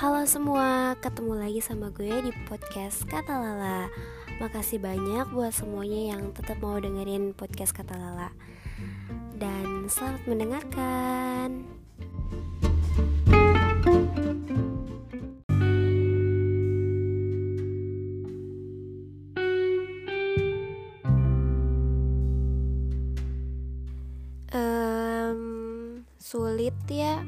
Halo semua, ketemu lagi sama gue di podcast Kata Lala. Makasih banyak buat semuanya yang tetap mau dengerin podcast Kata Lala. Dan selamat mendengarkan. Um, Sulit ya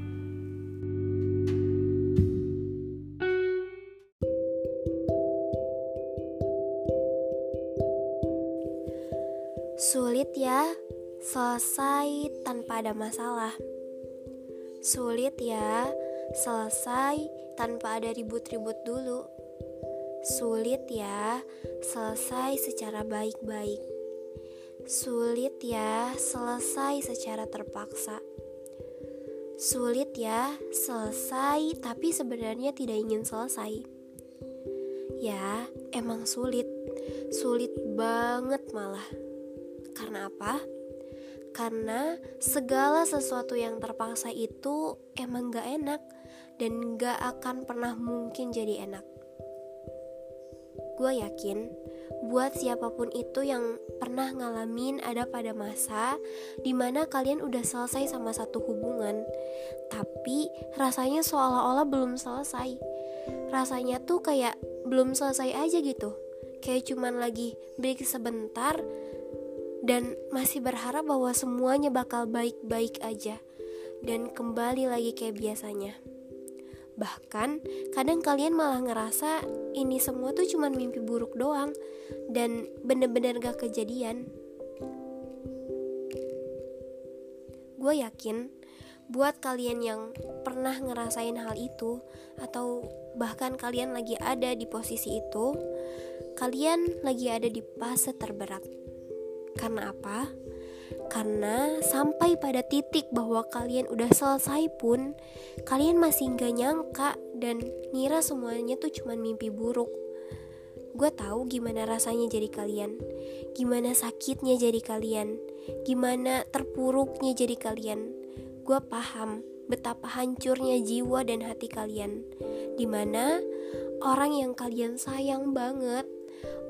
Sulit ya, selesai tanpa ada masalah. Sulit ya, selesai tanpa ada ribut-ribut dulu. Sulit ya, selesai secara baik-baik. Sulit ya, selesai secara terpaksa. Sulit ya, selesai tapi sebenarnya tidak ingin selesai. Ya, emang sulit. Sulit banget malah. Karena apa? Karena segala sesuatu yang terpaksa itu emang gak enak dan gak akan pernah mungkin jadi enak. Gue yakin buat siapa pun itu yang pernah ngalamin ada pada masa di mana kalian udah selesai sama satu hubungan, tapi rasanya seolah-olah belum selesai. Rasanya tuh kayak belum selesai aja gitu, kayak cuman lagi break sebentar dan masih berharap bahwa semuanya bakal baik-baik aja dan kembali lagi kayak biasanya. Bahkan kadang kalian malah ngerasa ini semua tuh cuma mimpi buruk doang dan bener-bener gak kejadian. Gue yakin buat kalian yang pernah ngerasain hal itu atau bahkan kalian lagi ada di posisi itu, kalian lagi ada di fase terberat karena apa? Karena sampai pada titik bahwa kalian udah selesai pun, kalian masih gak nyangka dan ngira semuanya tuh cuma mimpi buruk. Gue tahu gimana rasanya jadi kalian, gimana sakitnya jadi kalian, gimana terpuruknya jadi kalian. Gue paham betapa hancurnya jiwa dan hati kalian, di mana orang yang kalian sayang banget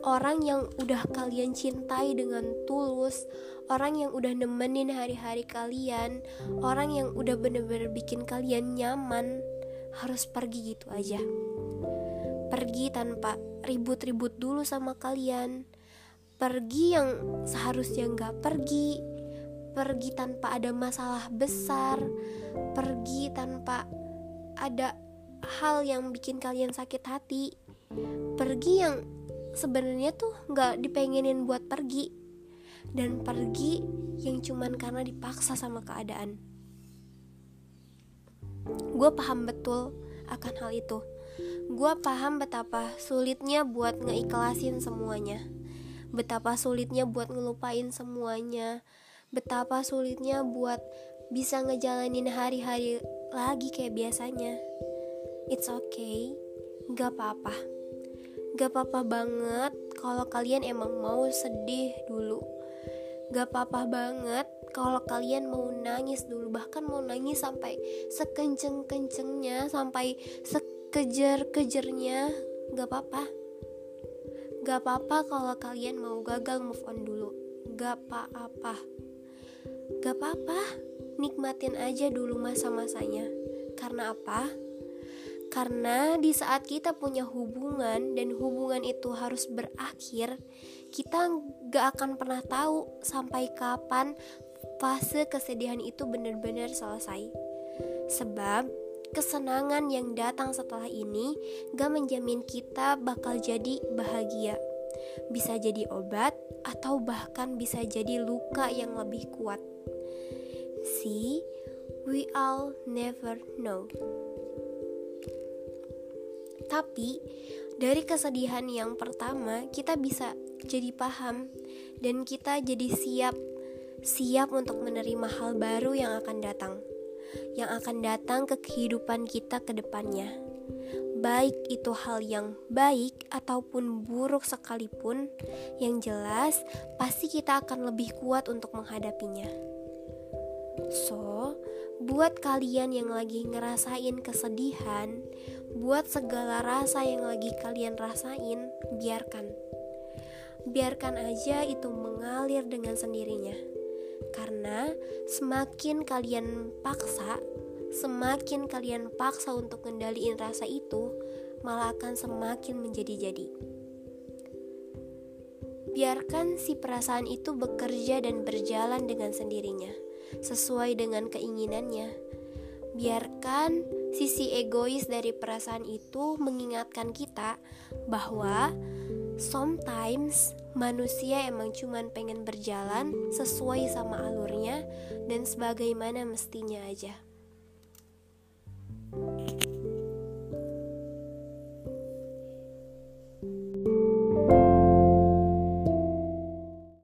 orang yang udah kalian cintai dengan tulus, orang yang udah nemenin hari-hari kalian, orang yang udah bener-bener bikin kalian nyaman, harus pergi gitu aja. Pergi tanpa ribut-ribut dulu sama kalian. Pergi yang seharusnya nggak pergi. Pergi tanpa ada masalah besar. Pergi tanpa ada hal yang bikin kalian sakit hati. Pergi yang sebenarnya tuh nggak dipengenin buat pergi dan pergi yang cuman karena dipaksa sama keadaan. Gue paham betul akan hal itu. Gue paham betapa sulitnya buat ngeikhlasin semuanya. Betapa sulitnya buat ngelupain semuanya. Betapa sulitnya buat bisa ngejalanin hari-hari lagi kayak biasanya. It's okay, gak apa-apa Gak apa-apa banget kalau kalian emang mau sedih dulu. Gak apa-apa banget kalau kalian mau nangis dulu, bahkan mau nangis sampai sekenceng-kencengnya, sampai sekejar-kejarnya. Gak apa-apa. Gak apa-apa kalau kalian mau gagal move on dulu. Gak apa-apa. Gak apa-apa. Nikmatin aja dulu masa-masanya. Karena apa? Karena di saat kita punya hubungan dan hubungan itu harus berakhir, kita gak akan pernah tahu sampai kapan fase kesedihan itu benar-benar selesai. Sebab kesenangan yang datang setelah ini gak menjamin kita bakal jadi bahagia. Bisa jadi obat atau bahkan bisa jadi luka yang lebih kuat. See, we all never know. Tapi dari kesedihan yang pertama kita bisa jadi paham dan kita jadi siap siap untuk menerima hal baru yang akan datang. Yang akan datang ke kehidupan kita ke depannya. Baik itu hal yang baik ataupun buruk sekalipun, yang jelas pasti kita akan lebih kuat untuk menghadapinya. So, buat kalian yang lagi ngerasain kesedihan, Buat segala rasa yang lagi kalian rasain, biarkan. Biarkan aja itu mengalir dengan sendirinya. Karena semakin kalian paksa, semakin kalian paksa untuk kendaliin rasa itu, malah akan semakin menjadi-jadi. Biarkan si perasaan itu bekerja dan berjalan dengan sendirinya, sesuai dengan keinginannya. Biarkan sisi egois dari perasaan itu mengingatkan kita bahwa sometimes manusia emang cuman pengen berjalan sesuai sama alurnya dan sebagaimana mestinya aja.